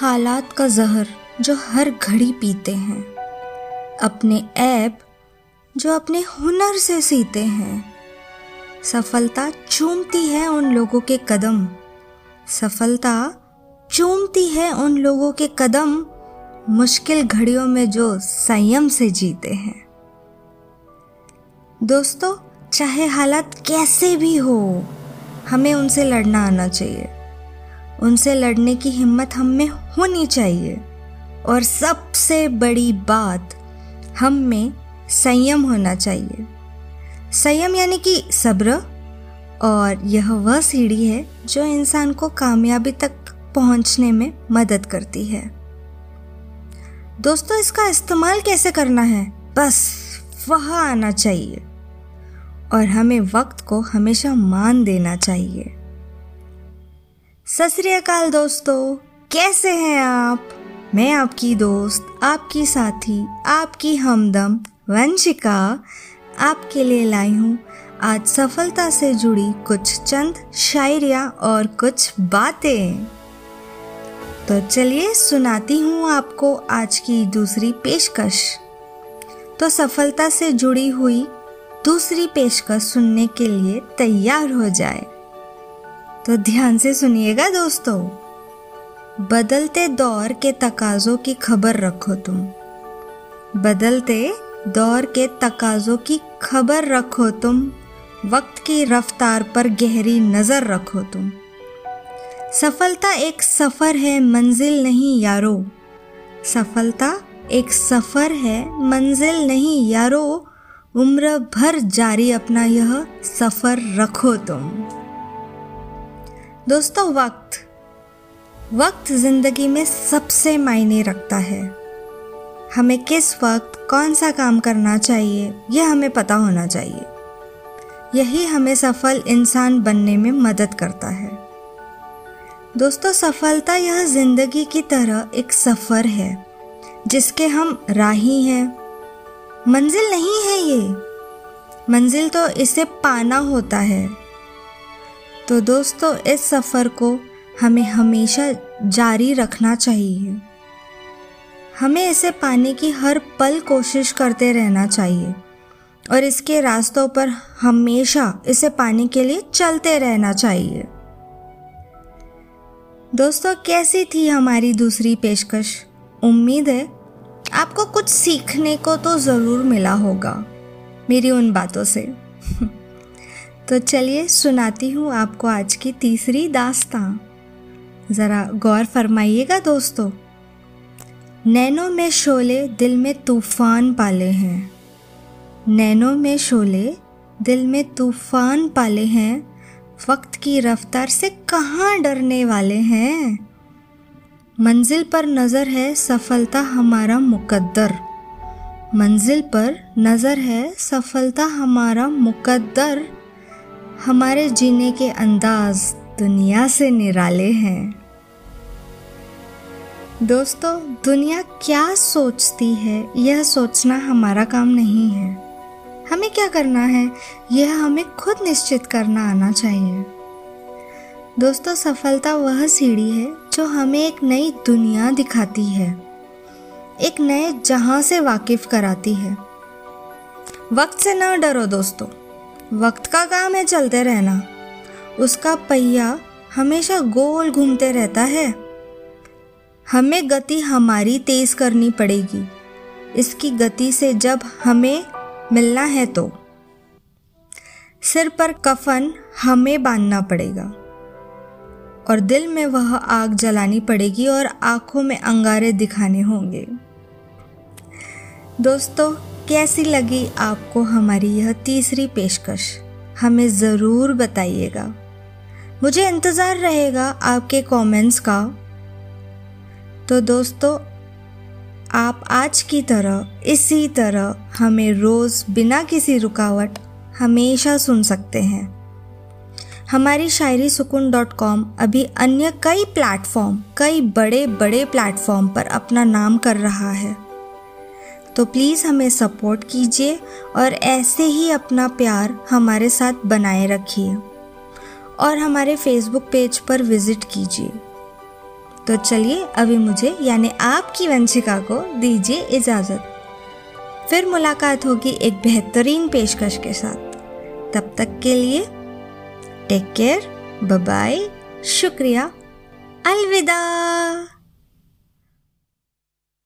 हालात का जहर जो हर घड़ी पीते हैं। अपने ऐप जो अपने हुनर से सीते हैं। सफलता चूमती है उन लोगों के कदम। सफलता चूमती है उन लोगों के कदम मुश्किल घड़ियों में जो संयम से जीते हैं। दोस्तों, चाहे हालात कैसे भी हो, हमें उनसे लड़ना आना चाहिए। उनसे लड़ने की हिम्मत हम में होनी चाहिए। और सबसे बड़ी बात हम में संयम होना चाहिए। संयम यानी कि सब्र। और यह वह सीढ़ी है जो इंसान को कामयाबी तक पहुँचने में मदद करती है। दोस्तों, इसका इस्तेमाल कैसे करना है? बस वह आना चाहिए। और हमें वक्त को हमेशा मान देना चाहिए। सत दोस्तों, कैसे हैं आप? मैं आपकी दोस्त, आपकी साथी, आपकी हमदम, वंशिका, आपके लिए लाई हूँ आज सफलता से जुड़ी कुछ चंद शायरिया और कुछ बातें। तो चलिए सुनाती हूँ आपको आज की दूसरी पेशकश। तो सफलता से जुड़ी हुई दूसरी पेशकश सुनने के लिए तैयार हो जाए। तो ध्यान से सुनिएगा दोस्तों। बदलते दौर के तकाजों की खबर रखो तुम। बदलते दौर के तकाजों की खबर रखो तुम। वक्त की रफ्तार पर गहरी नज़र रखो तुम। सफलता एक सफ़र है, मंजिल नहीं यारो। सफलता एक सफ़र है, मंजिल नहीं यारो। उम्र भर जारी अपना यह सफ़र रखो तुम। दोस्तों, वक्त। वक्त ज़िंदगी में सबसे मायने रखता है। हमें किस वक्त कौन सा काम करना चाहिए, यह हमें पता होना चाहिए। यही हमें सफल इंसान बनने में मदद करता है। दोस्तों, सफलता यह ज़िंदगी की तरह एक सफ़र है, जिसके हम राही हैं। मंजिल नहीं है ये। मंजिल तो इसे पाना होता है। तो दोस्तों, इस सफ़र को हमें हमेशा जारी रखना चाहिए। हमें इसे पाने की हर पल कोशिश करते रहना चाहिए और इसके रास्तों पर हमेशा इसे पाने के लिए चलते रहना चाहिए। दोस्तों, कैसी थी हमारी दूसरी पेशकश? उम्मीद है आपको कुछ सीखने को तो ज़रूर मिला होगा मेरी उन बातों से। तो चलिए सुनाती हूँ आपको आज की तीसरी दास्तां। ज़रा गौर फरमाइएगा दोस्तों। नैनो में शोले दिल में तूफ़ान पाले हैं। नैनो में शोले दिल में तूफ़ान पाले हैं। वक्त की रफ्तार से कहाँ डरने वाले हैं? मंजिल पर नज़र है सफलता हमारा मुकद्दर। मंजिल पर नज़र है सफलता हमारा मुकद्दर। हमारे जीने के अंदाज दुनिया से निराले हैं। दोस्तों, दुनिया क्या सोचती है, यह सोचना हमारा काम नहीं है। हमें क्या करना है, यह हमें खुद निश्चित करना आना चाहिए। दोस्तों, सफलता वह सीढ़ी है, जो हमें एक नई दुनिया दिखाती है। एक नए जहाँ से वाकिफ कराती है। वक्त से ना डरो दोस्तों। वक्त का काम है चलते रहना। उसका पहिया हमेशा गोल घूमते रहता है। हमें गति हमारी तेज करनी पड़ेगी। इसकी गति से जब हमें मिलना है तो। सिर पर कफन हमें बांधना पड़ेगा। और दिल में वह आग जलानी पड़ेगी और आँखों में अंगारे दिखाने होंगे। दोस्तों कैसी लगी आपको हमारी यह तीसरी पेशकश? हमें ज़रूर बताइएगा। मुझे इंतज़ार रहेगा आपके कमेंट्स का। तो दोस्तों, आप आज की तरह, इसी तरह हमें रोज़ बिना किसी रुकावट हमेशा सुन सकते हैं। हमारी शायरी सुकून डॉट कॉम अभी अन्य कई प्लेटफॉर्म कई बड़े बड़े प्लेटफॉर्म पर अपना नाम कर रहा है। तो प्लीज़ हमें सपोर्ट कीजिए और ऐसे ही अपना प्यार हमारे साथ बनाए रखिए। और हमारे फेसबुक पेज पर विज़िट कीजिए। तो चलिए, अभी मुझे, यानी आपकी वंशिका को दीजिए इजाज़त। फिर मुलाकात होगी एक बेहतरीन पेशकश के साथ। तब तक के लिए टेक केयर बाय शुक्रिया, अलविदा।